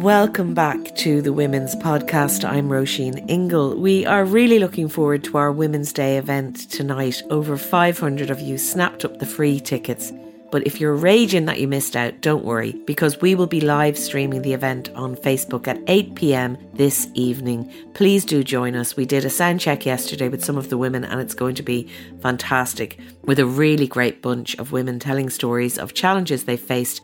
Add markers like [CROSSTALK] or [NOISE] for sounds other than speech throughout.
Welcome back to the Women's Podcast. I'm Roisin Ingle. We are really looking forward to our Women's Day event tonight. Over 500 of you snapped up the free tickets. But if you're raging that you missed out, don't worry, because we will be live streaming the event on Facebook at 8 pm this evening. Please do join us. We did a sound check yesterday with some of the women, and it's going to be fantastic with a really great bunch of women telling stories of challenges they faced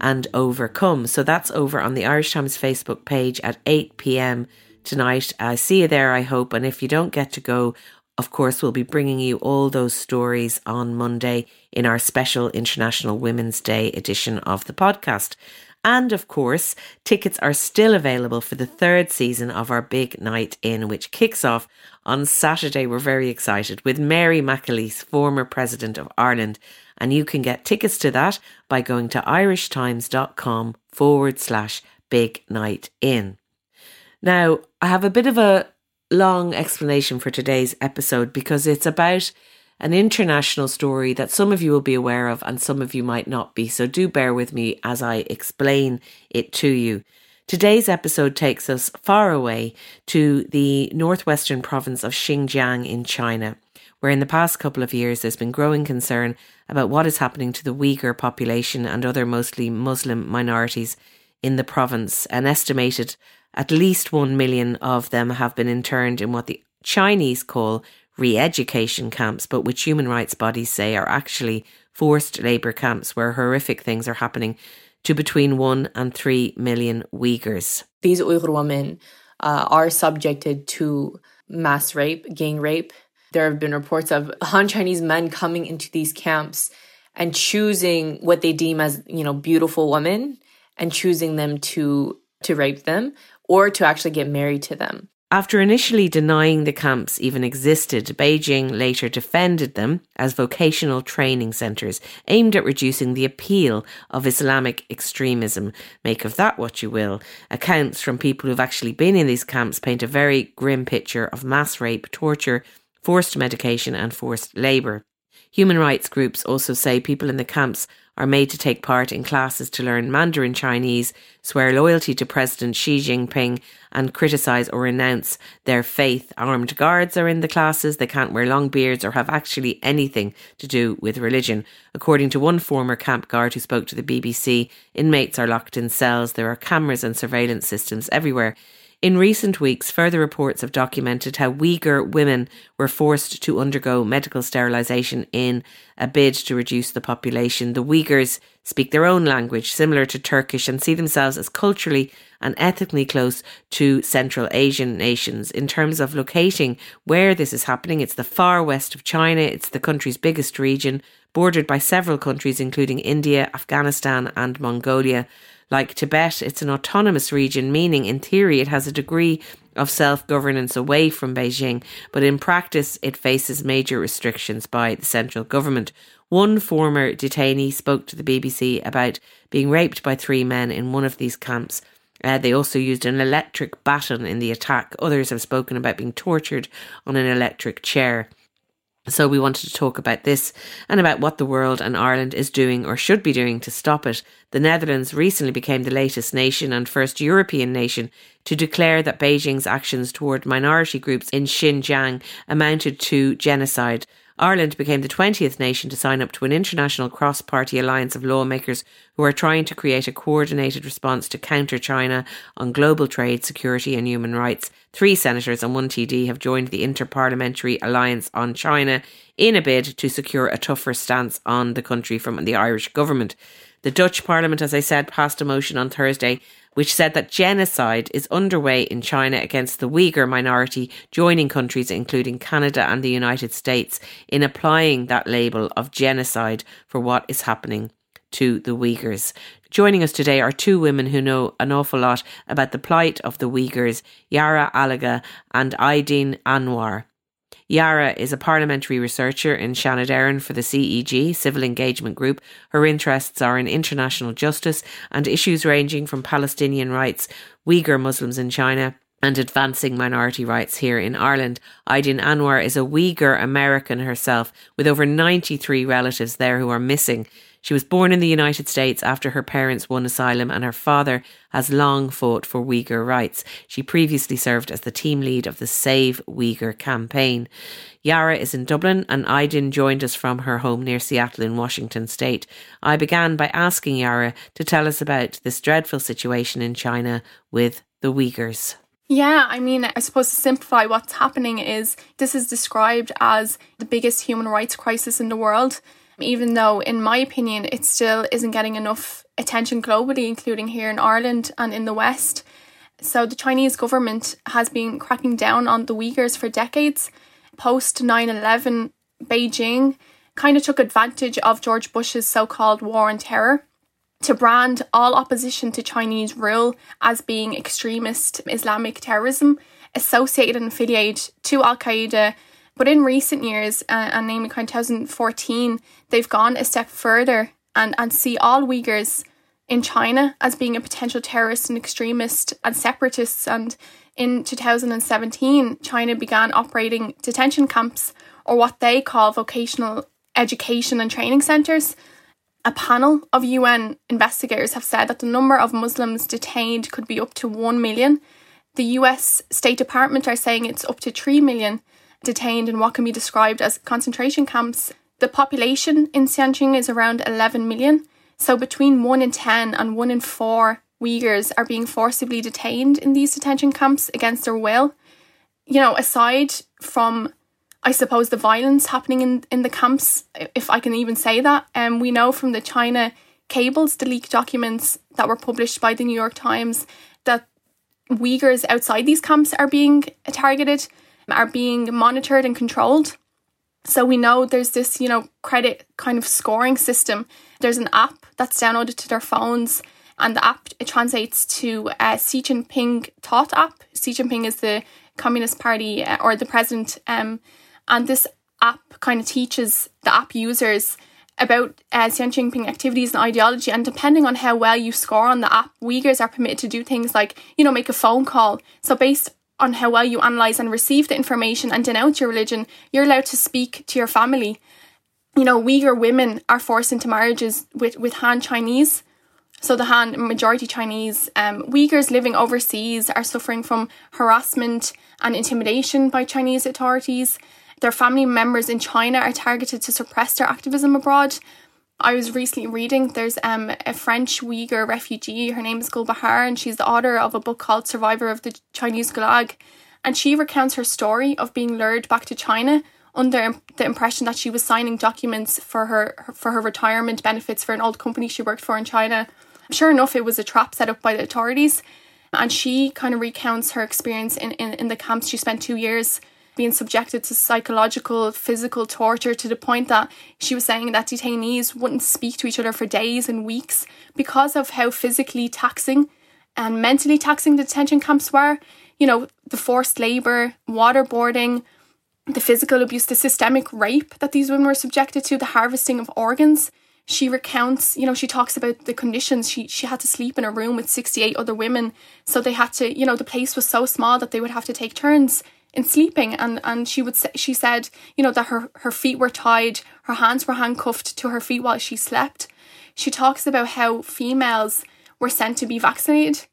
and overcome. So that's over on the Irish Times Facebook page at 8 pm tonight. I see you there, I hope. And if you don't get to go, of course, we'll be bringing you all those stories on Monday in our special International Women's Day edition of the podcast. And of course, tickets are still available for the third season of our Big Night In, which kicks off on Saturday. We're very excited with Mary McAleese, former President of Ireland. And you can get tickets to that by going to irishtimes.com forward slash big night in. Now, I have a bit of a long explanation for today's episode because it's about an international story that some of you will be aware of and some of you might not be. So do bear with me as I explain it to you. Today's episode takes us far away to the northwestern province of Xinjiang in China, where in the past couple of years there's been growing concern about what is happening to the Uyghur population and other mostly Muslim minorities in the province. An estimated at least 1 million of them have been interned in what the Chinese call re education camps, but which human rights bodies say are actually forced labour camps where horrific things are happening to between 1 and 3 million Uyghurs. These Uyghur women uh, are subjected to mass rape, gang rape. There have been reports of Han Chinese men coming into these camps and choosing what they deem as, you know, beautiful women and choosing them to to rape them or to actually get married to them. After initially denying the camps even existed, Beijing later defended them as vocational training centres aimed at reducing the appeal of Islamic extremism. Make of that what you will. Accounts from people who've actually been in these camps paint a very grim picture of mass rape, torture, forced medication, and forced labour. Human rights groups also say people in the camps are made to take part in classes to learn Mandarin Chinese, swear loyalty to President Xi Jinping, and criticise or renounce their faith. Armed guards are in the classes, they can't wear long beards or have actually anything to do with religion. According to one former camp guard who spoke to the BBC, inmates are locked in cells, there are cameras and surveillance systems everywhere. In recent weeks, further reports have documented how Uyghur women were forced to undergo medical sterilisation in a bid to reduce the population. The Uyghurs speak their own language, similar to Turkish, and see themselves as culturally and ethnically close to Central Asian nations. In terms of locating where this is happening, it's the far west of China, it's the country's biggest region, bordered by several countries, including India, Afghanistan, and Mongolia. Like Tibet, it's an autonomous region, meaning in theory it has a degree of self governance away from Beijing, but in practice it faces major restrictions by the central government. One former detainee spoke to the BBC about being raped by three men in one of these camps. Uh, they also used an electric baton in the attack. Others have spoken about being tortured on an electric chair. So we wanted to talk about this and about what the world and Ireland is doing or should be doing to stop it. The Netherlands recently became the latest nation and first European nation to declare that Beijing's actions toward minority groups in Xinjiang amounted to genocide. Ireland became the 20th nation to sign up to an international cross party alliance of lawmakers who are trying to create a coordinated response to counter China on global trade, security, and human rights. Three senators and one TD have joined the Interparliamentary Alliance on China in a bid to secure a tougher stance on the country from the Irish government. The Dutch Parliament, as I said, passed a motion on Thursday which said that genocide is underway in China against the Uyghur minority, joining countries including Canada and the United States in applying that label of genocide for what is happening to the Uyghurs. Joining us today are two women who know an awful lot about the plight of the Uyghurs, Yara Alagha and Aydin Anwar. Yara is a parliamentary researcher in Seanad for the CEG, Civil Engagement Group. Her interests are in international justice and issues ranging from Palestinian rights, Uyghur Muslims in China, and advancing minority rights here in Ireland. Aydin Anwar is a Uyghur American herself, with over 93 relatives there who are missing. She was born in the United States after her parents won asylum, and her father has long fought for Uyghur rights. She previously served as the team lead of the Save Uyghur campaign. Yara is in Dublin, and Aydin joined us from her home near Seattle in Washington state. I began by asking Yara to tell us about this dreadful situation in China with the Uyghurs. Yeah, I mean, I suppose to simplify what's happening is this is described as the biggest human rights crisis in the world even though, in my opinion, it still isn't getting enough attention globally, including here in Ireland and in the West. So, the Chinese government has been cracking down on the Uyghurs for decades. Post 9 11, Beijing kind of took advantage of George Bush's so called war on terror to brand all opposition to Chinese rule as being extremist Islamic terrorism associated and affiliated to Al Qaeda but in recent years, uh, and namely kind of 2014, they've gone a step further and, and see all Uyghurs in China as being a potential terrorist and extremist and separatists. And in 2017, China began operating detention camps or what they call vocational education and training centres. A panel of UN investigators have said that the number of Muslims detained could be up to 1 million. The US State Department are saying it's up to 3 million detained in what can be described as concentration camps. The population in Xinjiang is around 11 million, so between 1 in 10 and 1 in 4 Uyghurs are being forcibly detained in these detention camps against their will. You know, aside from I suppose the violence happening in, in the camps, if I can even say that, um, we know from the China cables, the leaked documents that were published by the New York Times, that Uyghurs outside these camps are being targeted are being monitored and controlled. So we know there's this, you know, credit kind of scoring system. There's an app that's downloaded to their phones, and the app it translates to a Xi Jinping Thought app. Xi Jinping is the Communist Party uh, or the president, um, and this app kind of teaches the app users about uh, Xi Jinping activities and ideology. And depending on how well you score on the app, Uyghurs are permitted to do things like, you know, make a phone call. So based on how well you analyze and receive the information and denounce your religion, you're allowed to speak to your family. You know, Uyghur women are forced into marriages with, with Han Chinese. So the Han majority Chinese um, Uyghurs living overseas are suffering from harassment and intimidation by Chinese authorities. Their family members in China are targeted to suppress their activism abroad. I was recently reading there's um, a French Uyghur refugee. Her name is Gulbahar, and she's the author of a book called Survivor of the Chinese Gulag. And she recounts her story of being lured back to China under the impression that she was signing documents for her for her retirement benefits for an old company she worked for in China. Sure enough, it was a trap set up by the authorities. And she kind of recounts her experience in, in, in the camps. She spent two years being subjected to psychological, physical torture to the point that she was saying that detainees wouldn't speak to each other for days and weeks because of how physically taxing and mentally taxing the detention camps were. You know, the forced labour, waterboarding, the physical abuse, the systemic rape that these women were subjected to, the harvesting of organs. She recounts, you know, she talks about the conditions. She she had to sleep in a room with 68 other women. So they had to, you know, the place was so small that they would have to take turns in sleeping and and she would she said you know that her her feet were tied her hands were handcuffed to her feet while she slept. She talks about how females were sent to be vaccinated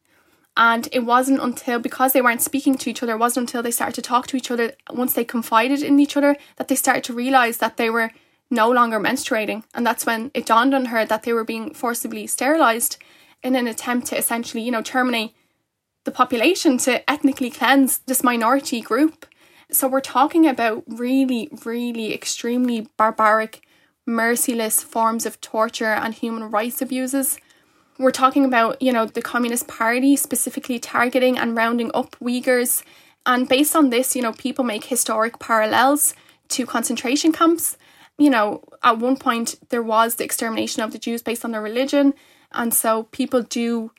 and it wasn't until because they weren't speaking to each other it wasn't until they started to talk to each other once they confided in each other that they started to realize that they were no longer menstruating and that's when it dawned on her that they were being forcibly sterilized in an attempt to essentially you know terminate the population to ethnically cleanse this minority group. So we're talking about really, really extremely barbaric, merciless forms of torture and human rights abuses. we're talking about, you know, the Communist Party specifically targeting and rounding up Uyghurs. And based on this, you know, people make historic parallels to concentration camps. You know, at one point there was the extermination of the Jews based on their religion. And so people do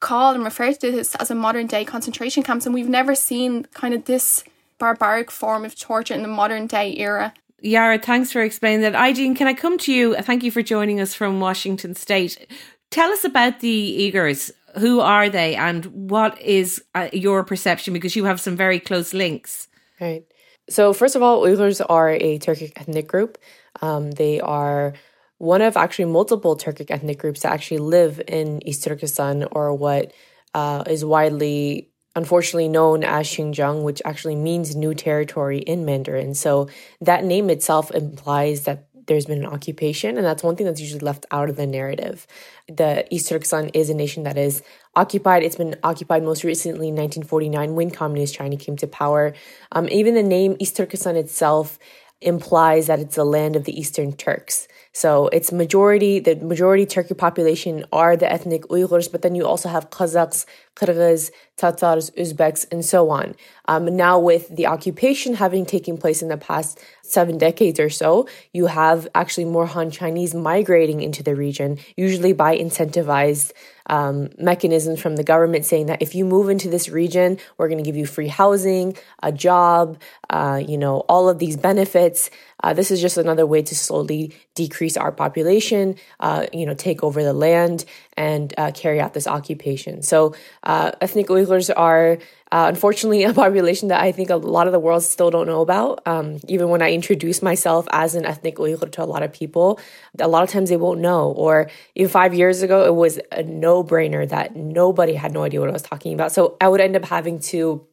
call and refer to this as a modern day concentration camps. And we've never seen kind of this barbaric form of torture in the modern day era. Yara, thanks for explaining that. Aydin, can I come to you? Thank you for joining us from Washington State. Tell us about the Uyghurs. Who are they and what is uh, your perception? Because you have some very close links. Right. So, first of all, Uyghurs are a Turkic ethnic group. Um, they are one of actually multiple Turkic ethnic groups that actually live in East Turkestan or what uh, is widely unfortunately known as Xinjiang, which actually means new territory in Mandarin. So that name itself implies that there's been an occupation, and that's one thing that's usually left out of the narrative. The East Turkestan is a nation that is occupied. It's been occupied most recently in 1949 when Communist China came to power. Um, even the name East Turkestan itself implies that it's the land of the Eastern Turks. So it's majority, the majority Turkic population are the ethnic Uyghurs, but then you also have Kazakhs, Kyrgyz, Tatars, Uzbeks, and so on. Um, now, with the occupation having taken place in the past seven decades or so, you have actually more Han Chinese migrating into the region, usually by incentivized um, mechanisms from the government saying that if you move into this region, we're going to give you free housing, a job, uh, you know, all of these benefits. Uh, this is just another way to slowly decrease our population, uh, you know, take over the land and uh, carry out this occupation. So, uh, ethnic Uyghurs are uh, unfortunately [LAUGHS] a population that I think a lot of the world still don't know about. Um, even when I introduce myself as an ethnic Uyghur to a lot of people, a lot of times they won't know. Or even five years ago, it was a no brainer that nobody had no idea what I was talking about. So I would end up having to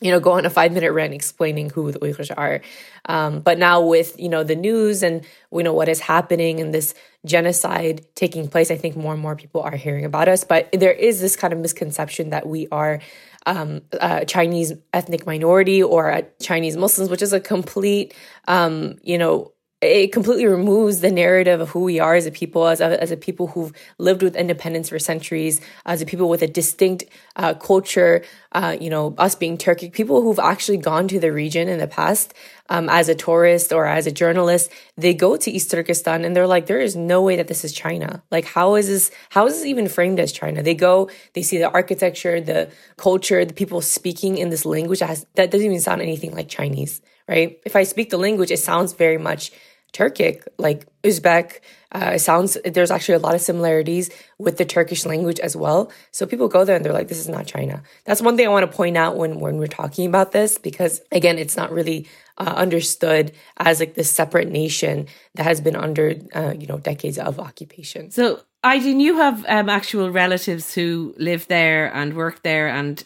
you know, go on a five minute rant explaining who the Uyghurs are. Um, but now with, you know, the news and, you know, what is happening and this genocide taking place, I think more and more people are hearing about us. But there is this kind of misconception that we are um, a Chinese ethnic minority or Chinese Muslims, which is a complete, um, you know, it completely removes the narrative of who we are as a people, as a, as a people who've lived with independence for centuries, as a people with a distinct uh, culture. Uh, you know, us being Turkic, people who've actually gone to the region in the past um, as a tourist or as a journalist, they go to East Turkestan and they're like, there is no way that this is China. Like, how is this? How is this even framed as China? They go, they see the architecture, the culture, the people speaking in this language that, has, that doesn't even sound anything like Chinese, right? If I speak the language, it sounds very much Turkic, like Uzbek. Uh, sounds there's actually a lot of similarities with the Turkish language as well. So people go there and they're like, "This is not China." That's one thing I want to point out when when we're talking about this because again, it's not really uh, understood as like this separate nation that has been under uh, you know decades of occupation. So. Aydin, you have um, actual relatives who live there and work there and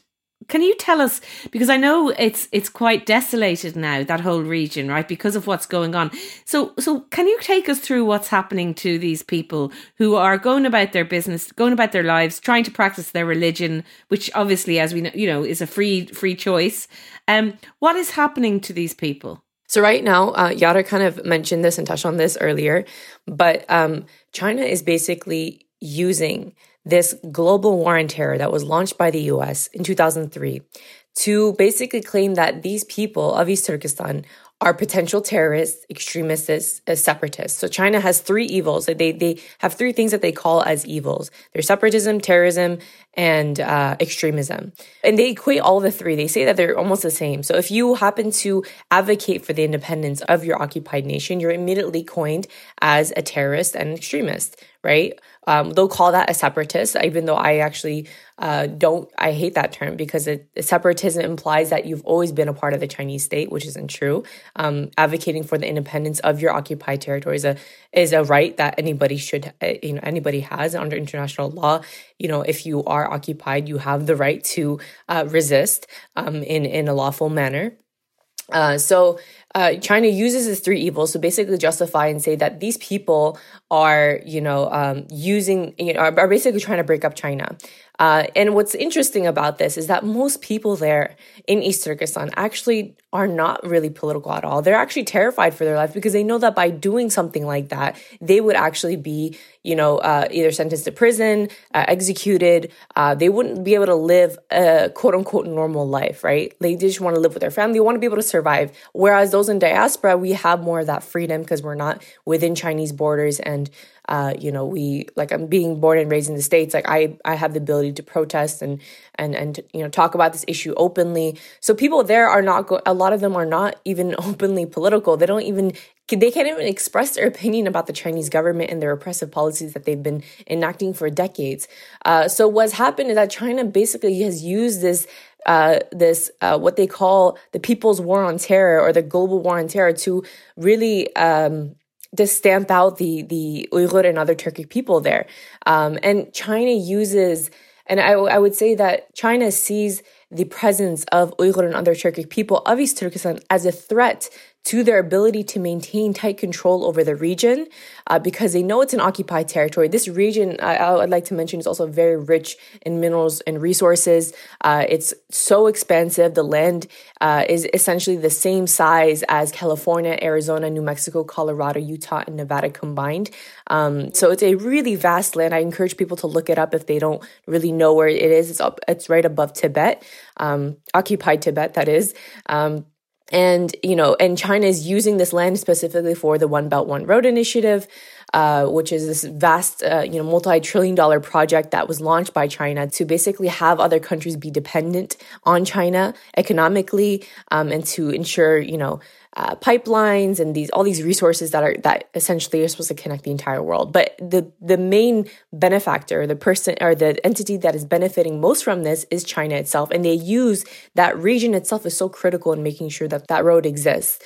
can you tell us because I know it's it's quite desolated now that whole region right because of what's going on. So so can you take us through what's happening to these people who are going about their business, going about their lives, trying to practice their religion, which obviously as we know, you know, is a free free choice. Um what is happening to these people? So right now, uh, Yara kind of mentioned this and touched on this earlier, but um, China is basically using this global war on terror that was launched by the US in 2003 to basically claim that these people of East Turkestan are potential terrorists, extremists, uh, separatists. So China has three evils. They they have three things that they call as evils. There's separatism, terrorism, and uh, extremism. And they equate all the three. They say that they're almost the same. So if you happen to advocate for the independence of your occupied nation, you're immediately coined as a terrorist and extremist, right? Um, they'll call that a separatist, even though I actually uh, don't. I hate that term because it, separatism implies that you've always been a part of the Chinese state, which isn't true. Um, advocating for the independence of your occupied territory is a is a right that anybody should, uh, you know, anybody has under international law. You know, if you are occupied, you have the right to uh, resist um, in in a lawful manner. Uh, so uh, China uses these three evils to basically justify and say that these people are, you know, um, using, you know, are, basically trying to break up China. Uh, and what's interesting about this is that most people there in East Turkestan actually are not really political at all. They're actually terrified for their life because they know that by doing something like that, they would actually be, you know, uh, either sentenced to prison, uh, executed. Uh, they wouldn't be able to live a quote unquote normal life, right? They just want to live with their family. They want to be able to survive. Whereas those in diaspora, we have more of that freedom because we're not within Chinese borders and uh, you know, we like I'm being born and raised in the states. Like I, I have the ability to protest and and and you know talk about this issue openly. So people there are not. Go- a lot of them are not even [LAUGHS] openly political. They don't even. They can't even express their opinion about the Chinese government and their oppressive policies that they've been enacting for decades. Uh, so what's happened is that China basically has used this uh, this uh, what they call the people's war on terror or the global war on terror to really um, to stamp out the the Uyghur and other Turkic people there. Um, and China uses, and I, I would say that China sees the presence of Uyghur and other Turkic people of East Turkestan as a threat to their ability to maintain tight control over the region uh, because they know it's an occupied territory. This region, I, would like to mention, is also very rich in minerals and resources. Uh, it's so expansive. The land uh, is essentially the same size as California, Arizona, New Mexico, Colorado, Utah, and Nevada combined. Um, so it's a really vast land. I encourage people to look it up if they don't really know where it is. It's up, it's right above Tibet, um, occupied Tibet, that is. Um, and you know and china is using this land specifically for the one belt one road initiative uh, which is this vast uh, you know multi-trillion dollar project that was launched by china to basically have other countries be dependent on china economically um, and to ensure you know uh, pipelines and these all these resources that are that essentially are supposed to connect the entire world. But the the main benefactor, the person or the entity that is benefiting most from this is China itself, and they use that region itself is so critical in making sure that that road exists.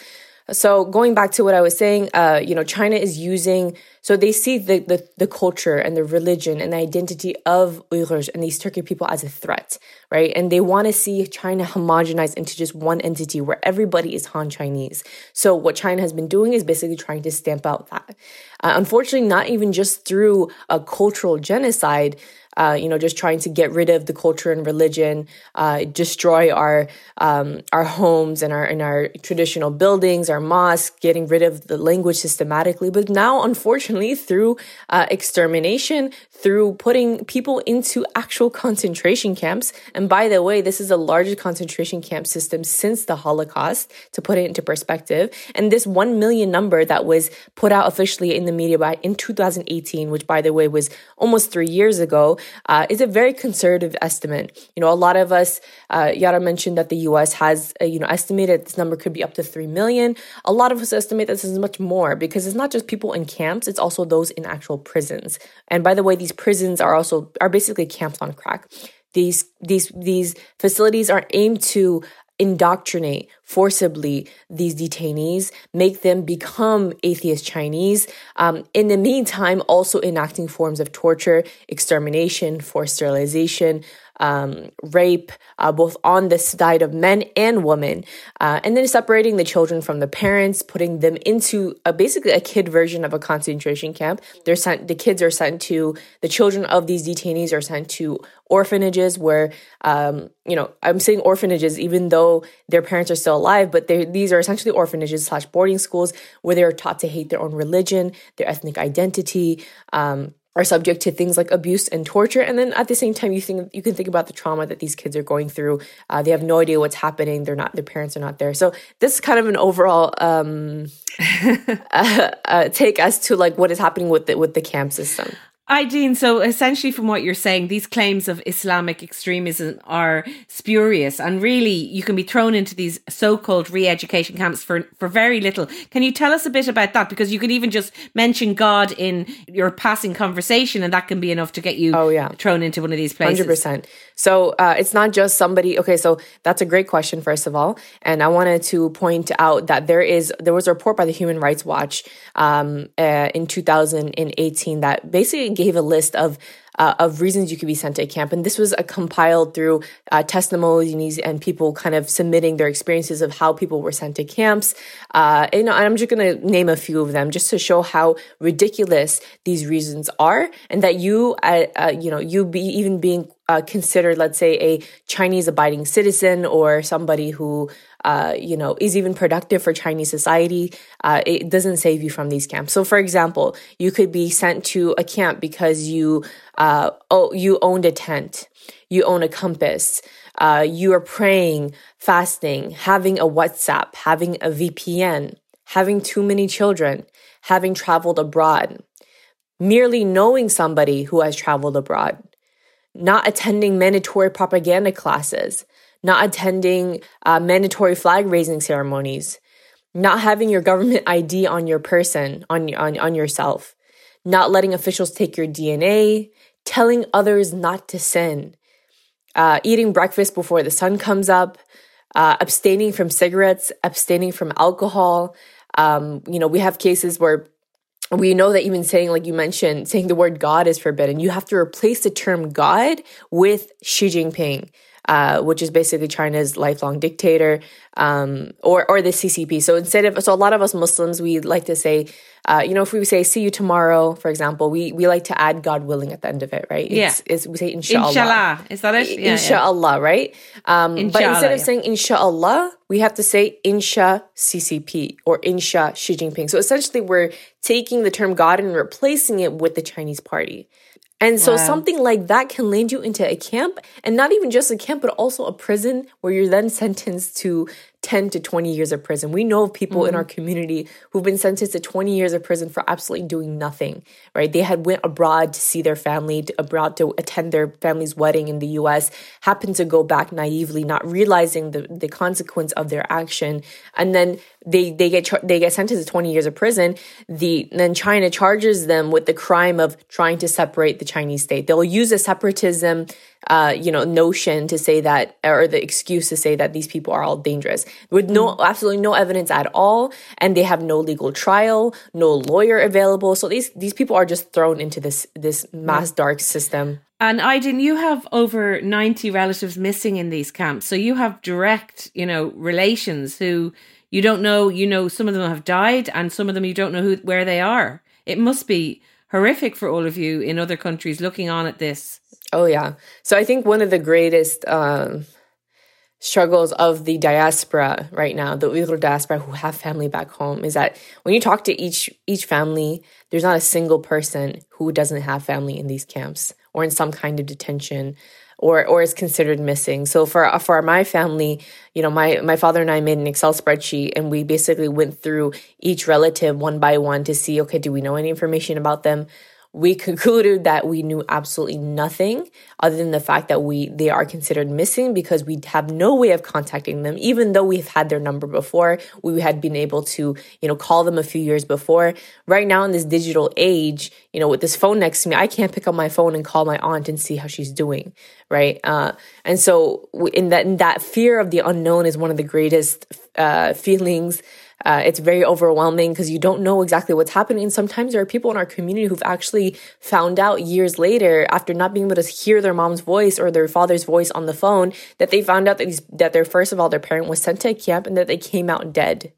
So going back to what I was saying, uh, you know, China is using so they see the, the, the culture and the religion and the identity of Uyghurs and these Turkic people as a threat, right? And they want to see China homogenized into just one entity where everybody is Han Chinese. So what China has been doing is basically trying to stamp out that. Uh, unfortunately, not even just through a cultural genocide, uh, you know, just trying to get rid of the culture and religion, uh, destroy our um, our homes and our and our traditional buildings, our mosques, getting rid of the language systematically. But now, unfortunately, [LAUGHS] through uh, extermination, through putting people into actual concentration camps. And by the way, this is the largest concentration camp system since the Holocaust, to put it into perspective. And this 1 million number that was put out officially in the media by in 2018, which by the way was almost three years ago, uh, is a very conservative estimate. You know, a lot of us, uh, Yara mentioned that the US has, uh, you know, estimated this number could be up to 3 million. A lot of us estimate this is much more because it's not just people in camps, it's also those in actual prisons. And by the way, these these prisons are also are basically camps on crack. These these these facilities are aimed to indoctrinate forcibly these detainees, make them become atheist Chinese. Um, in the meantime, also enacting forms of torture, extermination, forced sterilization, um, rape, uh, both on the side of men and women, uh, and then separating the children from the parents, putting them into a, basically a kid version of a concentration camp. They're sent. The kids are sent to the children of these detainees are sent to orphanages where um, you know i'm saying orphanages even though their parents are still alive but these are essentially orphanages slash boarding schools where they're taught to hate their own religion their ethnic identity um, are subject to things like abuse and torture. And then at the same time you think you can think about the trauma that these kids are going through. Uh, they have no idea what's happening. They're not their parents are not there. So this is kind of an overall um, [LAUGHS] uh, uh, take as to like what is happening with the with the camp system Aydin, so essentially from what you're saying, these claims of Islamic extremism are spurious and really you can be thrown into these so-called re-education camps for, for very little. Can you tell us a bit about that? Because you could even just mention God in your passing conversation and that can be enough to get you oh, yeah. thrown into one of these places. 100%. So uh, it's not just somebody, okay, so that's a great question, first of all. And I wanted to point out that there is, there was a report by the Human Rights Watch um, uh, in 2018 that basically gave a list of uh, of reasons you could be sent to a camp. And this was uh, compiled through uh, testimonies and people kind of submitting their experiences of how people were sent to camps. Uh, and I'm just going to name a few of them just to show how ridiculous these reasons are and that you, uh, you know, you be even being considered, let's say, a Chinese abiding citizen or somebody who, uh, you know, is even productive for Chinese society, uh, it doesn't save you from these camps. So, for example, you could be sent to a camp because you, uh, oh, you owned a tent, you own a compass, uh, you are praying, fasting, having a WhatsApp, having a VPN, having too many children, having traveled abroad, merely knowing somebody who has traveled abroad not attending mandatory propaganda classes, not attending uh, mandatory flag raising ceremonies, not having your government [LAUGHS] ID on your person, on, on, on yourself, not letting officials take your DNA, telling others not to sin, uh, eating breakfast before the sun comes up, uh, abstaining from cigarettes, abstaining from alcohol. Um, you know, we have cases where we know that even saying, like you mentioned, saying the word God is forbidden. You have to replace the term God with Xi Jinping, uh, which is basically China's lifelong dictator, um, or or the CCP. So instead of so a lot of us Muslims we like to say, uh, you know, if we say "see you tomorrow," for example, we we like to add "God willing" at the end of it, right? Yeah, it's, it's, we say "Inshallah." Inshallah, is that it? Yeah, inshallah, yeah. right? Um, inshallah, but instead of yeah. saying "Inshallah," we have to say "Insha CCP" or "Insha Xi Jinping." So essentially, we're taking the term God and replacing it with the Chinese Party. And so wow. something like that can land you into a camp and not even just a camp, but also a prison where you're then sentenced to 10 to 20 years of prison. We know of people mm-hmm. in our mm-hmm. community who've been sentenced to 20 years of prison for absolutely doing nothing, right? They had went abroad to see their family, to, abroad to attend their family's wedding in the US, happened to go back naively, not realizing the, the consequence of their action. And then they, they get, char- they get sentenced to 20 years of prison. The, then China charges them with the crime of trying to separate the Chinese state. They'll use a separatism uh, you know, notion to say that, or the excuse to say that these people are all dangerous with no, absolutely no evidence at all. And they have no legal trial, no lawyer available. So these, these people are just thrown into this, this mass dark system. And Aydin, you have over 90 relatives missing in these camps. So you have direct, you know, relations who you don't know, you know, some of them have died and some of them you don't know who, where they are. It must be horrific for all of you in other countries looking on at this. Oh yeah. So I think one of the greatest um, struggles of the diaspora right now, the Uyghur diaspora who have family back home, is that when you talk to each each family, there's not a single person who doesn't have family in these camps or in some kind of detention or or is considered missing. So for for my family, you know, my my father and I made an Excel spreadsheet and we basically went through each relative one by one to see okay, do we know any information about them? We concluded that we knew absolutely nothing other than the fact that we they are considered missing because we have no way of contacting them. Even though we've had their number before we had been able to you know call them a few years before. Right now in this digital age you know with this phone next to me i can't pick up my phone and call my aunt and see how she's doing right? Uh, and so in that in that fear of the unknown is one of the greatest uh, feelings uh, it's very overwhelming because you don't know exactly what's happening. Sometimes there are people in our community who've actually found out years later, after not being able to hear their mom's voice or their father's voice on the phone, that they found out that, these, that their first of all, their parent was sent to a camp and that they came out dead.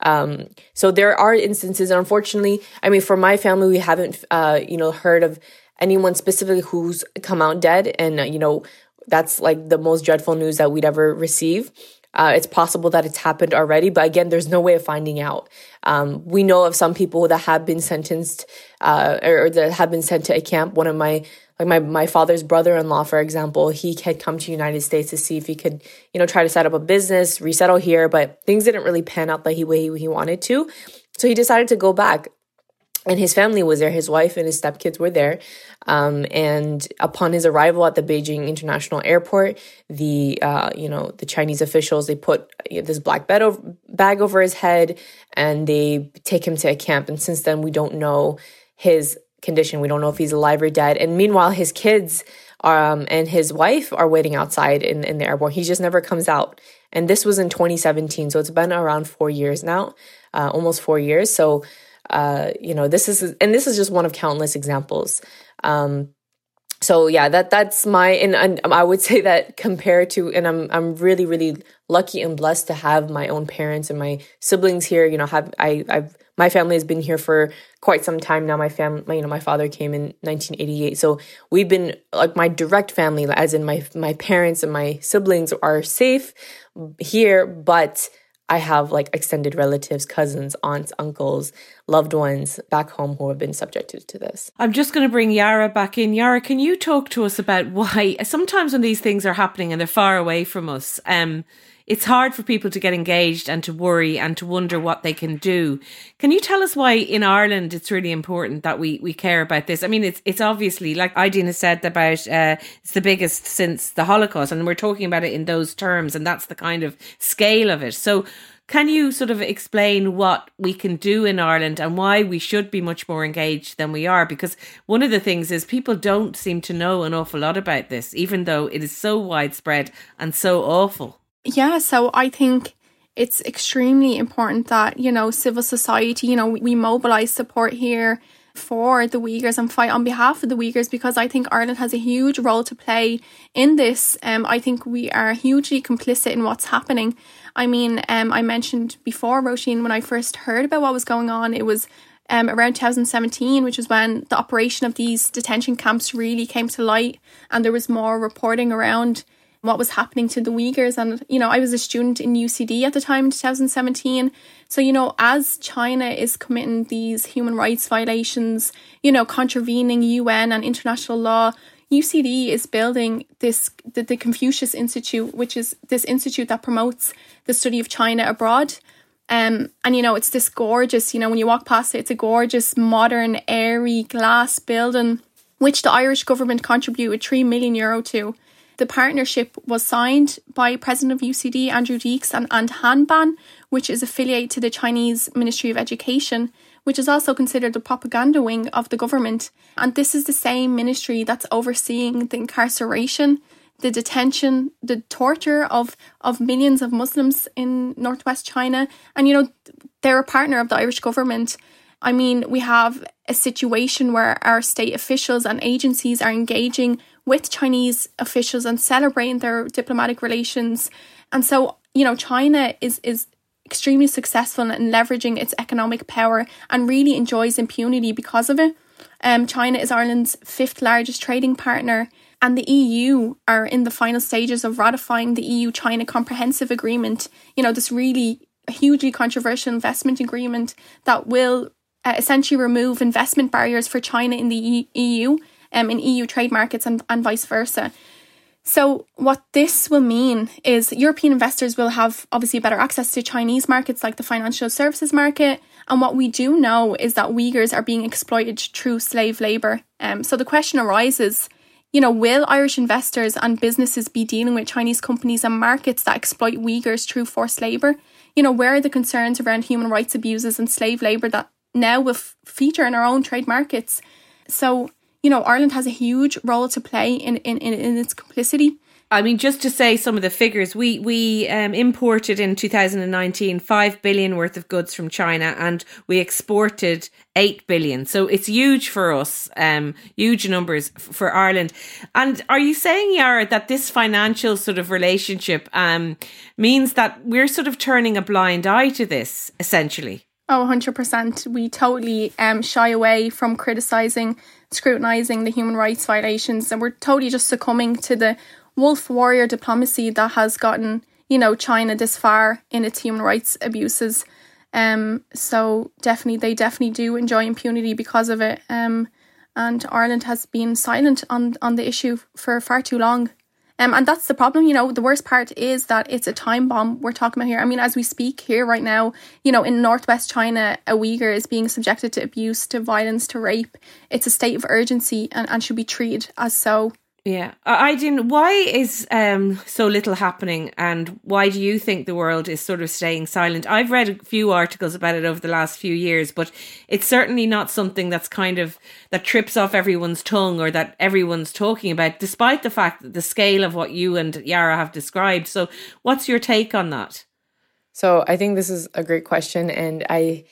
Um, so there are instances, and unfortunately, I mean, for my family, we haven't, uh, you know, heard of anyone specifically who's come out dead, and uh, you know, that's like the most dreadful news that we'd ever receive. Uh, it's possible that it's happened already, but again, there's no way of finding out. Um, we know of some people that have been sentenced uh, or, or, that have been sent to a camp. One of my like my, my father's brother-in-law, for example, he had come to United States to see if he could, you know, try to set up a business, resettle here, but things didn't really pan out the way he wanted to. So he decided to go back and his family was there. His wife and his stepkids were there. Um, and upon his arrival at the Beijing International Airport, the uh, you know the Chinese officials they put this black bed over, bag over his head and they take him to a camp. And since then, we don't know his condition. We don't know if he's alive or dead. And meanwhile, his kids um, and his wife are waiting outside in, in the airport. He just never comes out. And this was in 2017, so it's been around four years now, uh, almost four years. So uh, you know, this is and this is just one of countless examples. Um, so yeah, that that's my and, and I would say that compared to and I'm I'm really really lucky and blessed to have my own parents and my siblings here. You know, have I I've my family has been here for quite some time now. My family, you know, my father came in 1988, so we've been like my direct family, as in my my parents and my siblings, are safe here, but I have like extended relatives, cousins, aunts, uncles, loved ones back home who have been subjected to this. I'm just going to bring Yara back in. Yara, can you talk to us about why sometimes when these things are happening and they're far away from us, um, it's hard for people to get engaged and to worry and to wonder what they can do. Can you tell us why in Ireland it's really important that we, we care about this? I mean, it's it's obviously like Aydin has said about uh, it's the biggest since the Holocaust, and we're talking about it in those terms, and that's the kind of scale of it. So. Can you sort of explain what we can do in Ireland and why we should be much more engaged than we are? Because one of the things is people don't seem to know an awful lot about this, even though it is so widespread and so awful. Yeah, so I think it's extremely important that, you know, civil society, you know, we, mobilize support here for the Uyghurs and fight on behalf of the Uyghurs because I think Ireland has a huge role to play in this. Um, I think we are hugely complicit in what's happening. I mean, um, I mentioned before, Roisin, when I first heard about what was going on, it was um, around 2017, which was when the operation of these detention camps really came to light and there was more reporting around what was happening to the Uyghurs. And, you know, I was a student in UCD at the time in 2017. So, you know, as China is committing these human rights violations, you know, contravening UN and international law, UCD is building this, the, the Confucius Institute, which is this institute that promotes the study of China abroad. Um, and you know, it's this gorgeous, you know, when you walk past it, it's a gorgeous, modern, airy glass building, which the Irish government contributed 3 million euro to. The partnership was signed by President of UCD Andrew Deeks and, and Hanban, which is affiliated to the Chinese Ministry of Education, which is also considered the propaganda wing of the government. And this is the same ministry that's overseeing the incarceration, the detention, the torture of, of millions of Muslims in northwest China. And, you know, they're a partner of the Irish government. I mean, we have a situation where our state officials and agencies are engaging with Chinese officials and celebrating their diplomatic relations. And so, you know, China is is extremely successful in leveraging its economic power and really enjoys impunity because of it. Um, China is Ireland's fifth largest trading partner, and the EU are in the final stages of ratifying the EU China Comprehensive Agreement. You know, this really hugely controversial investment agreement that will uh, essentially remove investment barriers for China in the EU um, in EU trade markets and, and vice versa. So, what this will mean is European investors will have obviously better access to Chinese markets like the financial services market. And what we do know is that Uyghurs are being exploited through slave labour. Um, so, the question arises you know, will Irish investors and businesses be dealing with Chinese companies and markets that exploit Uyghurs through forced labour? You know, where are the concerns around human rights abuses and slave labour that now will f- feature in our own trade markets? So, you know, Ireland has a huge role to play in, in, in, in its complicity. I mean, just to say some of the figures, we we um, imported in 2019 five billion worth of goods from China, and we exported eight billion. So it's huge for us, um, huge numbers f- for Ireland. And are you saying, Yara, that this financial sort of relationship um, means that we're sort of turning a blind eye to this, essentially? Oh, 100%. We totally um, shy away from criticising, scrutinising the human rights violations, and we're totally just succumbing to the wolf warrior diplomacy that has gotten, you know, China this far in its human rights abuses. Um, so definitely, they definitely do enjoy impunity because of it. Um, and Ireland has been silent on on the issue for far too long. Um, and that's the problem, you know. The worst part is that it's a time bomb we're talking about here. I mean, as we speak here right now, you know, in northwest China, a Uyghur is being subjected to abuse, to violence, to rape. It's a state of urgency and, and should be treated as so. Yeah, Aydin. Why is um, so little happening, and why do you think the world is sort of staying silent? I've read a few articles about it over the last few years, but it's certainly not something that's kind of that trips off everyone's tongue or that everyone's talking about, despite the fact that the scale of what you and Yara have described. So, what's your take on that? So, I think this is a great question, and I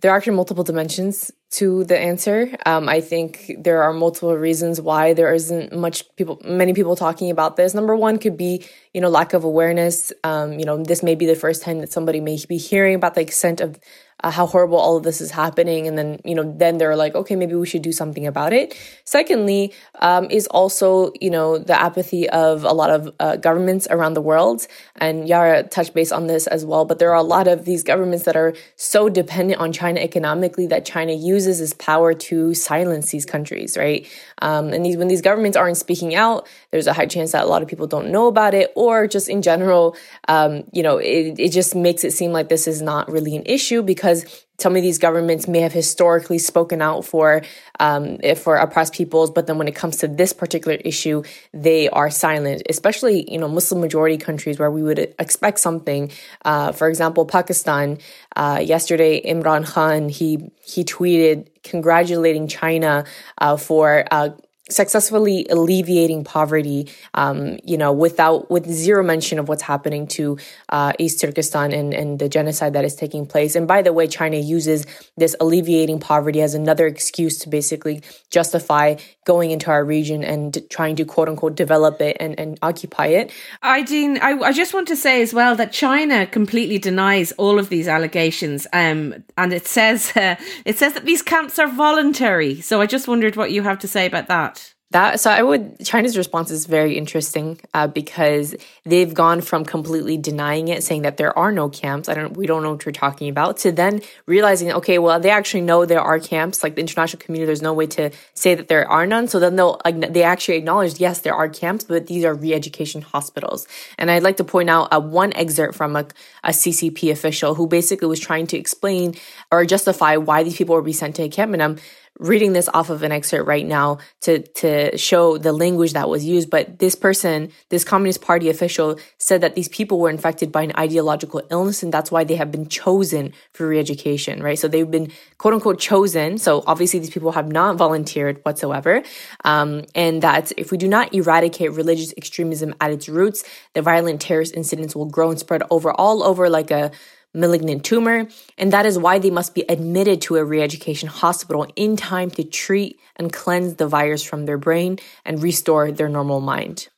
there are actually multiple dimensions to the answer. Um, I think there are multiple reasons why there isn't much people, many people talking about this. Number one could be, you know, lack of awareness. Um, you know, this may be the first time that somebody may be hearing about the extent of uh, how horrible all of this is happening. And then, you know, then they're like, okay, maybe we should do something about it. Secondly, um, is also, you know, the apathy of a lot of uh, governments around the world. And Yara touched base on this as well. But there are a lot of these governments that are so dependent on China economically that China uses its power to silence these countries, right? Um, and these when these governments aren't speaking out, there's a high chance that a lot of people don't know about it, or just in general, um, you know, it, it just makes it seem like this is not really an issue because some of these governments may have historically spoken out for um, for oppressed peoples, but then when it comes to this particular issue, they are silent. Especially you know Muslim majority countries where we would expect something. Uh, for example, Pakistan. Uh, yesterday, Imran Khan he he tweeted congratulating China uh, for uh, successfully alleviating poverty, um, you know, without with zero mention of what's happening to uh, East Turkestan and, and the genocide that is taking place. And by the way, China uses this alleviating poverty as another excuse to basically justify going into our region and trying to quote unquote develop it and, and occupy it. Aydin, I, I just want to say as well that China completely denies all of these allegations, um, and it says uh, [LAUGHS] it says that these camps are voluntary. So I just wondered what you have to say about that that so i would china's response is very interesting uh, because they've gone from completely denying it saying that there are no camps i don't we don't know what you're talking about to then realizing okay well they actually know there are camps like the international community there's no way to say that there are none so then they'll they actually acknowledge yes there are camps but these are re-education hospitals. And i'd like to point out uh, one excerpt from a, a ccp official who basically was trying to explain or justify why these people were be sent to a camp and i'm reading this off of an excerpt right now to to show the language that was used but this person this communist party official said that these people were infected by an ideological illness and that's why they have been chosen for re-education right? So they've been quote unquote chosen. So obviously these people have not volunteered whatsoever. Um, and that if we do not eradicate religious extremism at its roots the violent terrorist incidents will grow and spread over all over like a malignant tumor, and that is why they must be admitted to a re education hospital in time to treat and cleanse the virus from their brain and restore their normal mind.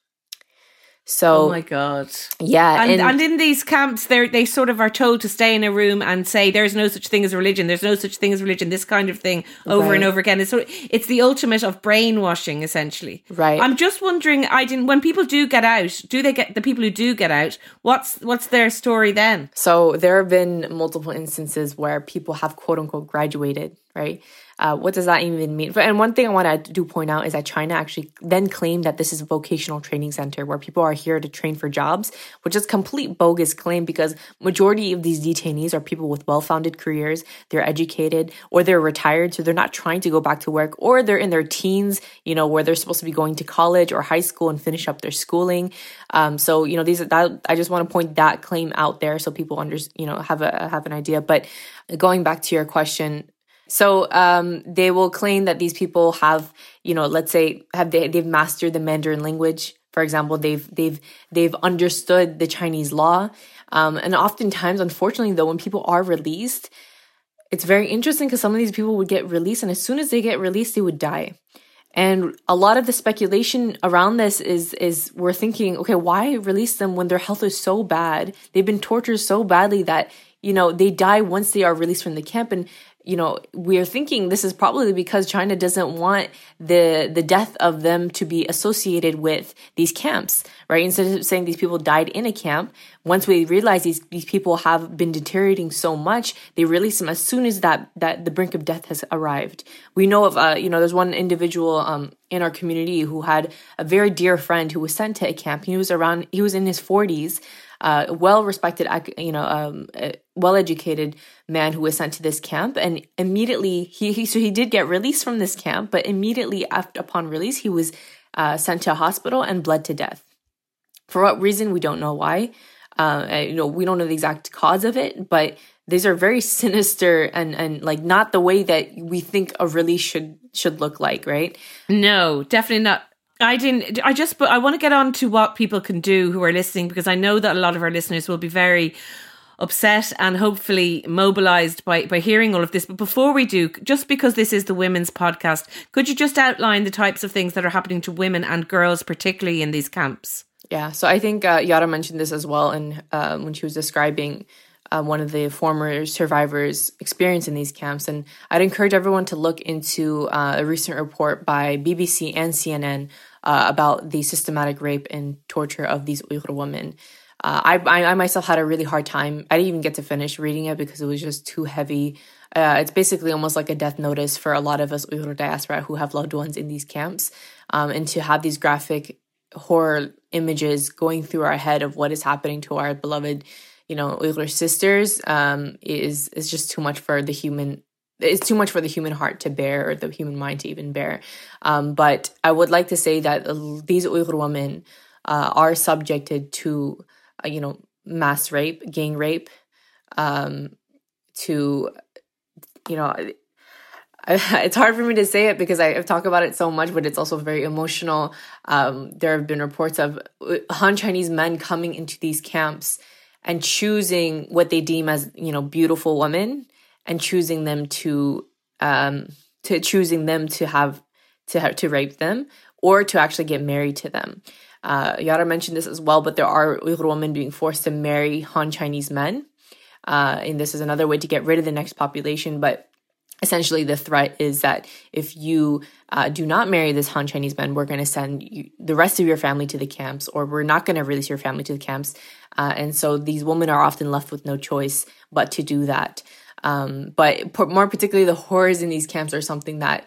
Oh so, oh my god, yeah, and, and, and in these camps, they they sort of are told to stay in a room and say, "There's no such thing as religion. There's no such thing as religion." This kind of thing over right. and over again. It's sort of, it's the ultimate of brainwashing, essentially. Right. I'm just wondering, I didn't. When people do get out, do they get the people who do get out? What's what's their story then? So there have been multiple instances where people have quote unquote graduated, right? Uh, what does that even mean? And one thing I want to do point out is that China actually then claimed that this is a vocational training center where people are here to train for jobs, which is a complete bogus claim because majority of these detainees are people with well-founded careers, they're educated or they're retired, so they're not trying to go back to work, or they're in their teens, you know, where they're supposed to be going to college or high school and finish up their schooling. Um, so you know, these that I just want to point that claim out there so people under you know have a have an idea. But going back to your question, so um, they will claim that these people have, you know, let's say have they they've mastered the Mandarin language. For example, they've they've they've understood the Chinese law. Um, and oftentimes, unfortunately, though, when people are released, it's very interesting because some of these people would get released, and as soon as they get released, they would die. And a lot of the speculation around this is is we're thinking, okay, why release them when their health is so bad? They've been tortured so badly that you know they die once they are released from the camp and you know we're thinking this is probably because china doesn't want the the death of them to be associated with these camps right? Instead of saying these people died in a camp once we realize these, these people have been deteriorating so much they release them as soon as that that the brink of death has arrived. We know of uh, you know there's one individual um, in our community who had a very dear friend who was sent to a camp. He was around he was in his 40s uh, well respected, you know, um, well educated man who was sent to this camp. And immediately he, he, so he did get released from this camp, but immediately after, upon release, he was uh, sent to a hospital and bled to death. For what reason, we don't know why. Uh, you know, we don't know the exact cause of it, but these are very [LAUGHS] sinister and and like not the way that we think a release should should look like, right? No, definitely not. I didn't. I just. But I want to get on to what people can do who are listening because I know that a lot of our listeners will be very upset and hopefully mobilized by by hearing all of this. But before we do, just because this is the women's podcast, could you just outline the types of things that are happening to women and girls, particularly in these camps? Yeah. So I think uh, Yara mentioned this as well, and um, when she was describing uh, one of the former survivors experience in these camps. And I'd encourage everyone to look into uh, a recent report by BBC and CNN uh, about the systematic rape and torture of these Uyghur women. Uh, I, I, myself had a really hard time. I didn't even get to finish reading it because it was just too heavy. Uh, it's basically almost like a death notice for a lot of us Uyghur diaspora who have loved ones in these camps. Um, and to have these graphic horror images going through our head of what is happening to our beloved, you know, Uyghur sisters um, is is just too much for the human. It's too much for the human heart to bear or the human mind to even bear. Um, but I would like to say that these Uyghur women uh, are subjected to, uh, you know, mass rape, gang rape, um, to, you know, [LAUGHS] it's hard for me to say it because I talk about it so much, but it's also very emotional. Um, there have been reports of uh, Han Chinese men coming into these camps and choosing what they deem as you know beautiful women and choosing them to um, to choosing them to have to have, to rape them or to actually get married to them. Uh, Yara mentioned this as well, but there are Uyghur women being forced to marry Han Chinese men, uh, and this is another way to get rid of the next population, but essentially the threat is that if you uh, do not marry this Han Chinese man, we're going to send you, the rest of your family to the camps, or we're not going to release your family to the camps. Uh, and so these women are often left with no choice but to do that. Um, but more particularly, the horrors in these camps are something that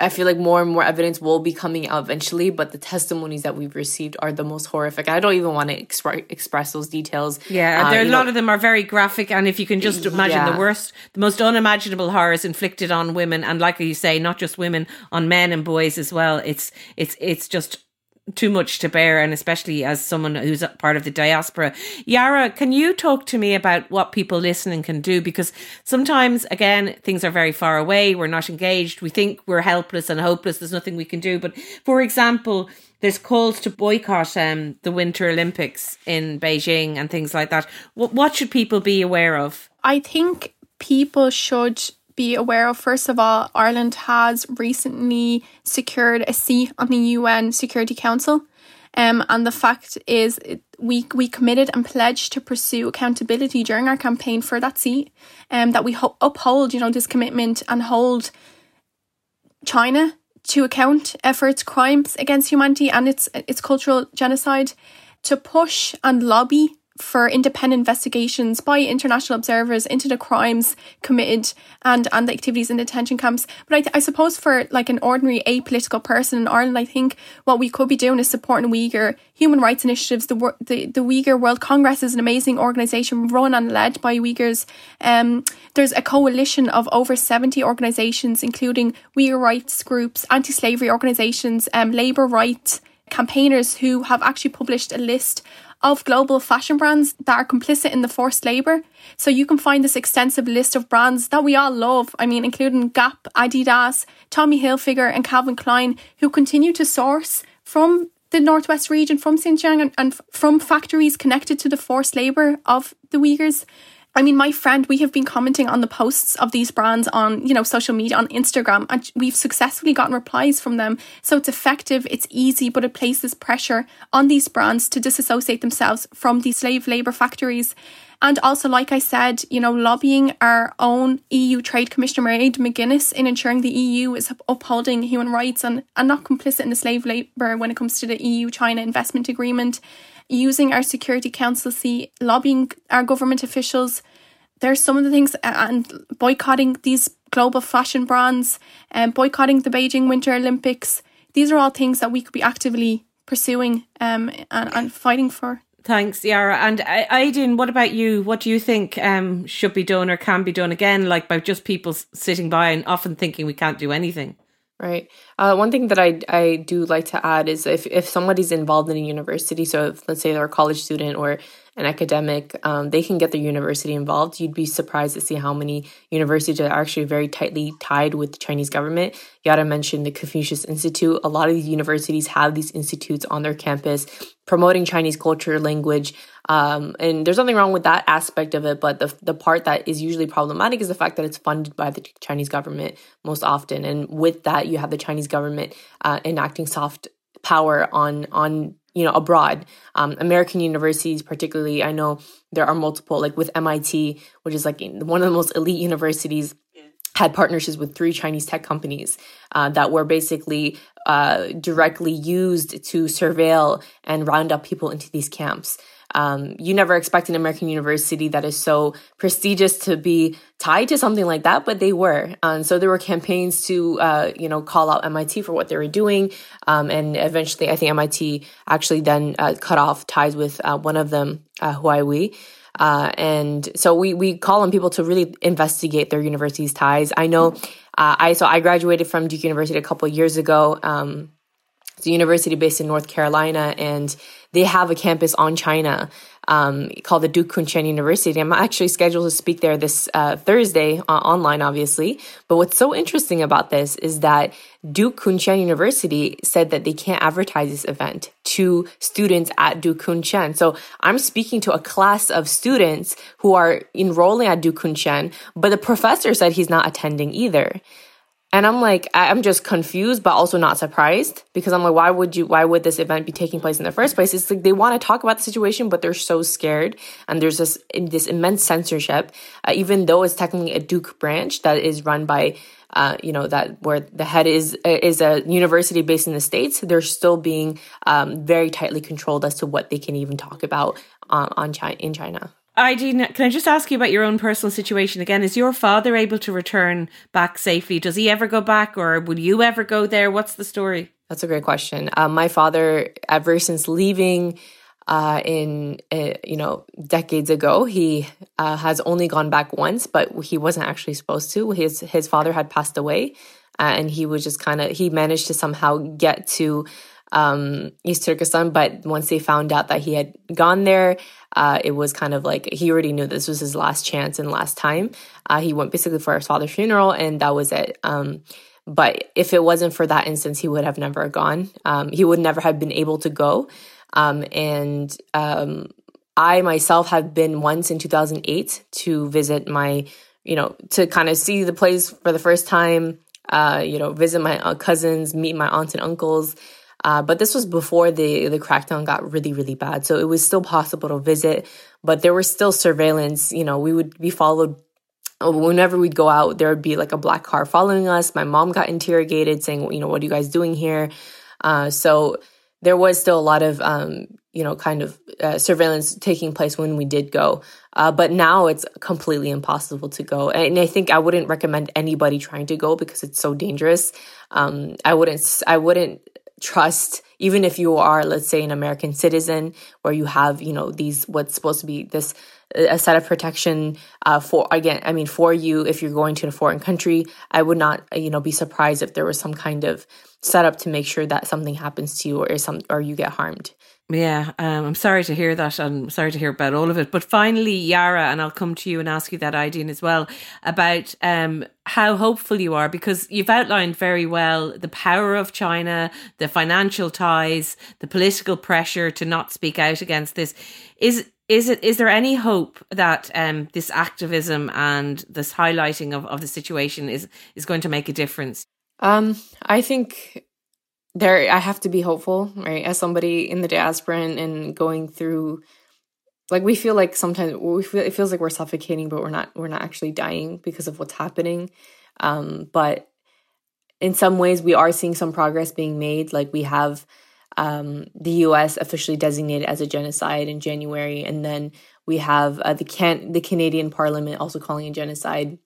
I feel like more and more evidence will be coming out eventually, but the testimonies that we've received are the most horrific. I don't even want to exp- express those details. Yeah, uh, there, a lot know, of them are very graphic, and if you can just imagine yeah. the worst, the most unimaginable horrors inflicted on women, and like you say, not just women, on men and boys as well. It's it's it's just too much to bear, and especially as someone who's part of the diaspora. Yara, can you talk to me about what people listening can do? Because sometimes, again, things are very far away. We're not engaged. We think we're helpless and hopeless. There's nothing we can do. But for example, there's calls to boycott um, the Winter Olympics in Beijing and things like that. What, what should people be aware of? I think people should be aware of. First of all, Ireland has recently secured a seat on the UN Security Council. Um, and the fact is, we we committed and pledged to pursue accountability during our campaign for that seat. Um, that we ho- uphold, you know, this commitment and hold China to account for its crimes against humanity and its its cultural genocide. To push and lobby for independent investigations by international observers into the crimes committed and and the activities in detention camps. But I, th- I suppose for like an ordinary apolitical person in Ireland, I think what we could be doing is supporting Uyghur human rights initiatives. The the, the Uyghur World Congress is an amazing organisation run and led by Uyghurs. Um, there's a coalition of over seventy organisations, including Uyghur rights groups, anti-slavery organisations, um, labour rights campaigners who have actually published a list of global fashion brands that are complicit in the forced labour. So you can find this extensive list of brands that we all love. I mean, including Gap, Adidas, Tommy Hilfiger, and Calvin Klein, who continue to source from the Northwest region, from Xinjiang, and, and from factories connected to the forced labour of the Uyghurs. I mean, my friend, we have been commenting on the posts of these brands on, you know, social media, on Instagram, and we've successfully gotten replies from them. So it's effective, it's easy, but it places pressure on these brands to disassociate themselves from these slave labour factories. And also, like I said, you know, lobbying our own EU Trade Commissioner Mairead McGuinness in ensuring the EU is upholding human rights and, and not complicit in the slave labour when it comes to the EU China investment agreement using our Security Council seat, lobbying our government officials. There's some of the things, and boycotting these global fashion brands, and boycotting the Beijing Winter Olympics. These are all things that we could be actively pursuing um, and, and fighting for. Thanks, Yara. And uh, Aydin, what about you? What do you think um, should be done or can be done again, like by just people sitting by and often thinking we can't do anything? Right. Uh, one thing that I, I do like to add is if, if somebody's involved in a university, so if, let's say they're a college student or an academic, um, they can get their university involved. You'd be surprised to see how many universities are actually very tightly tied with the Chinese government. Yara mentioned the Confucius Institute. A lot of these universities have these institutes on their campus promoting Chinese culture, language, um, and there's nothing wrong with that aspect of it. But the the part that is usually problematic is the fact that it's funded by the Chinese government most often, and with that, you have the Chinese government uh, enacting soft power on on you know abroad um, american universities particularly i know there are multiple like with mit which is like one of the most elite universities had partnerships with three Chinese tech companies uh, that were basically uh, directly used to surveil and round up people into these camps. Um, you never expect an American university that is so prestigious to be tied to something like that, but they were. And so there were campaigns to, uh, you know, call out MIT for what they were doing. Um, and eventually, I think MIT actually then uh, cut off ties with uh, one of them, uh, Huawei. Uh, and so we we call on people to really investigate their university's ties. I know uh, I so I graduated from Duke University a couple years ago. Um, it's a university based in North Carolina, and they have a campus on China um, called the Duke Kunshan University. I'm actually scheduled to speak there this uh, Thursday uh, online, obviously. But what's so interesting about this is that Duke Kunshan University said that they can't advertise this event to students at Duke Kunshan. So I'm speaking to a class of students who are enrolling at Duke Kunshan, but the professor said he's not attending either. And I'm like, I'm just confused, but also not surprised because I'm like, why would you, why would this event be taking place in the first place? It's like they want to talk about the situation, but they're so scared. And there's this, this immense censorship, uh, even though it's technically a Duke branch that is run by, uh, you know, that where the head is, is a university based in the States. They're still being, um, very tightly controlled as to what they can even talk about on, on China, in China. Aydin, can I just ask you about your own personal situation again? Is your father able to return back safely? Does he ever go back, or will you ever go there? What's the story? That's a great question. Um, my father, ever since leaving uh, in uh, you know decades ago, he uh, has only gone back once, but he wasn't actually supposed to. His his father had passed away, uh, and he was just kind of he managed to somehow get to um, East Turkestan. But once they found out that he had gone there, uh, it was kind of like he already knew this was his last chance and last time. Uh, he went basically for his father's funeral, and that was it. Um, but if it wasn't for that instance, he would have never gone. Um, he would never have been able to go. Um, and um, I myself have been once in 2008 to visit my, you know, to kind of see the place for the first time. Uh, you know, visit my uh, cousins, meet my aunts and uncles. Uh, but this was before the the crackdown got really really bad, so it was still possible to visit, but there was still surveillance. You know, we would be followed whenever we'd go out. There would be like a black car following us. My mom got interrogated, saying, you know, what are you guys doing here? Uh, so there was still a lot of um, you know kind of uh, surveillance taking place when we did go uh, but now it's completely impossible to go and i think i wouldn't recommend anybody trying to go because it's so dangerous um, i wouldn't i wouldn't trust even if you are let's say an american citizen where you have you know these what's supposed to be this a set of protection uh, for again i mean for you if you're going to a foreign country i would not you know be surprised if there was some kind of setup to make sure that something happens to you or some or you get harmed yeah, um, I'm sorry to hear that. I'm sorry to hear about all of it. But finally, Yara, and I'll come to you and ask you that idea as well about um, how hopeful you are because you've outlined very well the power of China, the financial ties, the political pressure to not speak out against this. Is is it is there any hope that um, this activism and this highlighting of, of the situation is is going to make a difference? Um, I think there I have to be hopeful, right? As somebody in the diaspora and, and going through like we feel like sometimes we feel it feels like we're suffocating, but we're not we're not actually dying because of what's happening. Um, but in some ways we are seeing some progress being made. Like we have um, the US officially designated as a genocide in January, and then we have uh, the can the Canadian Parliament also calling a genocide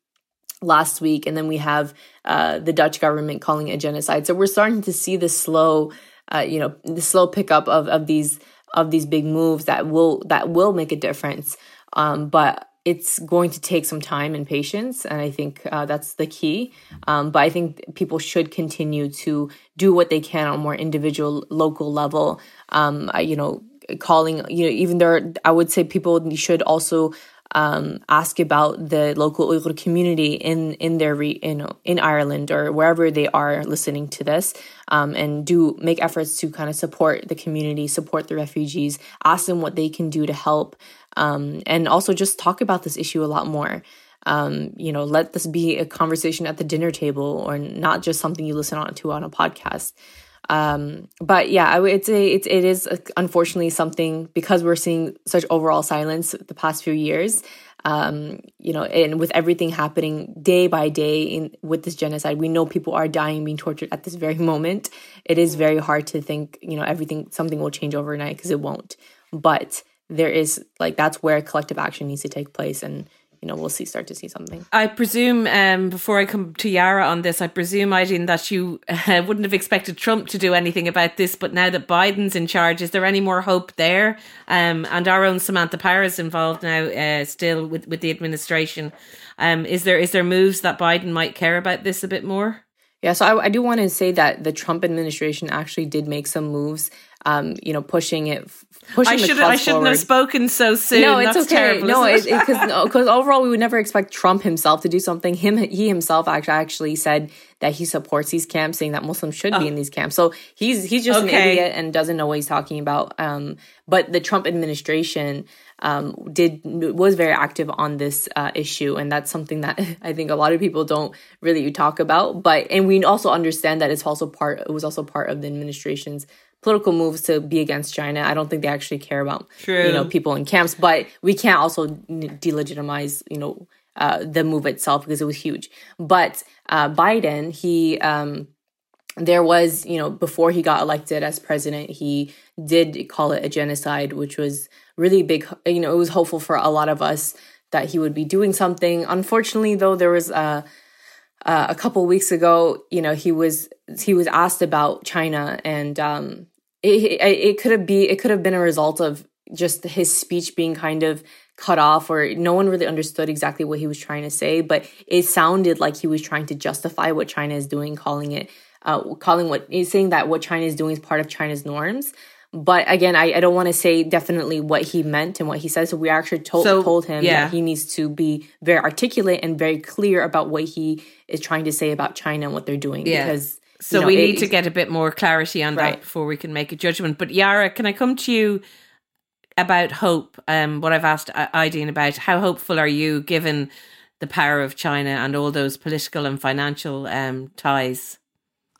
last week, and then we have uh, the Dutch government calling it genocide. So we're starting to see the slow, uh, you know, the slow pickup of of these of these big moves that will that will make a difference. Um, but it's going to take some time and patience, and I think uh, that's the key. Um, but I think people should continue to do what they can on a more individual, local level. Um, you know, calling you know even there, I would say people should also um, ask about the local Uyghur community in in their re, in in Ireland or wherever they are listening to this, um, and do make efforts to kind of support the community, support the refugees, ask them what they can do to help, um, and also just talk about this issue a lot more. Um, you know, let this be a conversation at the dinner table or not just something you listen on to on a podcast. Um, but yeah, I would say it's it is uh, unfortunately something because we're seeing such overall silence the past few years. Um, you know, and with everything happening day by day in with this genocide, we know people are dying, being tortured at this very moment. It is very hard to think, you know, everything something will change overnight because it won't. But there is like that's where collective action needs to take place and you know we'll see start to see something. I presume um, before I come to Yara on this, I presume Aydin that you uh, [LAUGHS] wouldn't have expected Trump to do anything about this, but now that Biden's in charge, is there any more hope there? Um, and our own Samantha Power is involved now, uh, still with with the administration. Um, is there is there moves that Biden might care about this a bit more? Yeah, so I, I do want to say that the Trump administration actually did make some moves, um, you know, pushing it I should I shouldn't forward. have spoken so soon. No, it's That's okay. Terrible, no, because because [LAUGHS] overall we would never expect Trump himself to do something. Him he himself actually actually said that he supports these camps, saying that Muslims should oh. be in these camps. So he's he's just okay. an idiot and doesn't know what he's talking about. Um, but the Trump administration um, did was very active on this uh, issue, and that's something that [LAUGHS] I think a lot of people don't really talk about. But and we also understand that it's also part it was also part of the administration's political moves to be against China. I don't think they actually care about True. you know people in camps, but we can't also delegitimize you know uh, the move itself because it was huge. But uh, Biden, he um, there was you know before he got elected as president, he did call it a genocide, which was really big. You know, it was hopeful for a lot of us that he would be doing something. Unfortunately, though, there was a uh, a couple weeks ago, you know, he was he was asked about China, and um, it, it could have be it could have been a result of just his speech being kind of cut off or no one really understood exactly what he was trying to say but it sounded like he was trying to justify what china is doing calling it uh, calling what he's saying that what china is doing is part of china's norms but again i, I don't want to say definitely what he meant and what he said so we actually told, so, told him yeah. that he needs to be very articulate and very clear about what he is trying to say about china and what they're doing yeah. because so you know, we need to get a bit more clarity on right. that before we can make a judgment. But Yara, can I come to you about hope? Um, what I've asked Aydin about, how hopeful are you given the power of China and all those political and financial um, ties?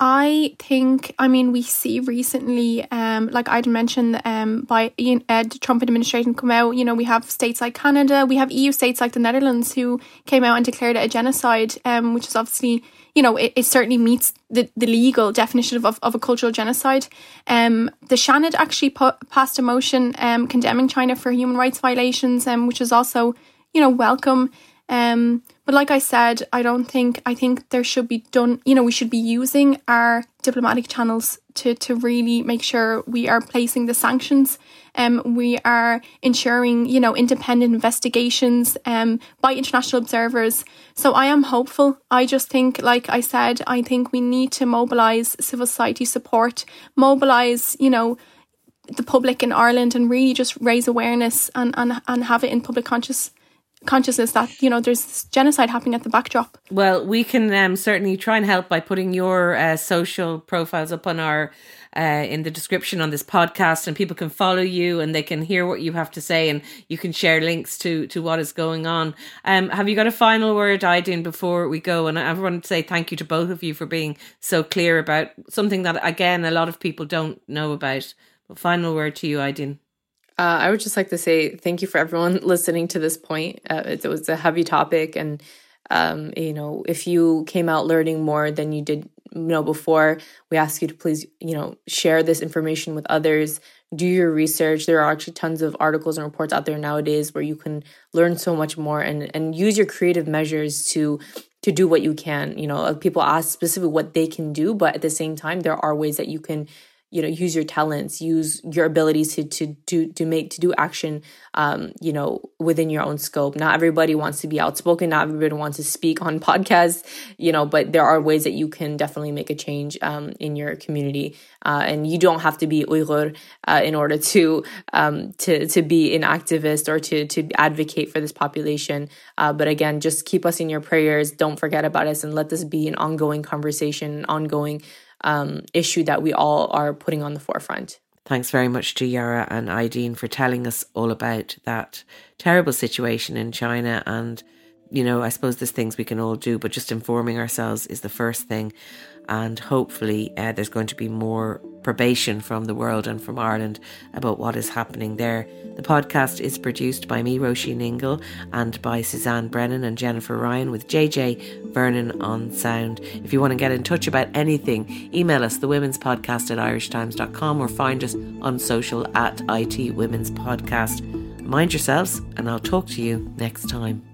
I think, I mean, we see recently, um, like I'd mentioned, um, Biden, uh, the Trump administration come out, you know, we have states like Canada, we have EU states like the Netherlands who came out and declared it a genocide, um, which is obviously, you know, it, it certainly meets the, the legal definition of, of a cultural genocide. Um, the Seanad actually passed a motion um, condemning China for human rights violations, um, which is also, you know, welcome. Um, but like I said, I don't think I think there should be done. You know, we should be using our diplomatic channels to to really make sure we are placing the sanctions. Um, we are ensuring you know independent investigations um by international observers. So I am hopeful. I just think, like I said, I think we need to mobilize civil society support, mobilize you know the public in Ireland, and really just raise awareness and and and have it in public conscious consciousness that you know there's genocide happening at the backdrop. Well, we can um, certainly try and help by putting your uh, social profiles up on our uh, in the description on this podcast, and people can follow you and they can hear what you have to say, and you can share links to to what is going on. Um, have you got a final word, Aydin, before we go? And I want to say thank you to both of you for being so clear about something that again a lot of people don't know about. But final word to you, Aydin. Uh, I would just like to say thank you for everyone [LAUGHS] listening to this point. Uh, it, it, was a heavy topic, and um, you know, if you came out learning more than you did you know before, we ask you to please you know share this information with others. Do your research. There are actually tons of articles and reports out there nowadays where you can learn so much more and and use your creative measures to to do what you can. You know, people ask specifically what they can do, but at the same time, there are ways that you can you know use your talents use your abilities to to do to make to do action um you know within your own scope. Not everybody wants to be outspoken. Not everybody wants to speak on [LAUGHS] podcasts you know but there are ways that you can definitely make a change um in your community. Uh, and you don't have to be Uyghur uh, in order to um to to be an activist or to to advocate for this population. Uh, but again just keep us in your prayers. Don't forget about us and let this be an ongoing conversation ongoing um, issue that we all are putting on the forefront. Thanks very much to Yara and Aydin for telling us all about that terrible situation in China and you know, I suppose there's things we can all do, but just informing ourselves is the first thing. And hopefully, uh, there's going to be more probation from the world and from Ireland about what is happening there. The podcast is produced by me, Roisin Ingle, and by Suzanne Brennan and Jennifer Ryan with JJ Vernon on sound. If you want to get in touch about anything, email us, the women's podcast at irishtimes.com or find us on social at IT Women's Podcast. Mind yourselves, and I'll talk to you next time.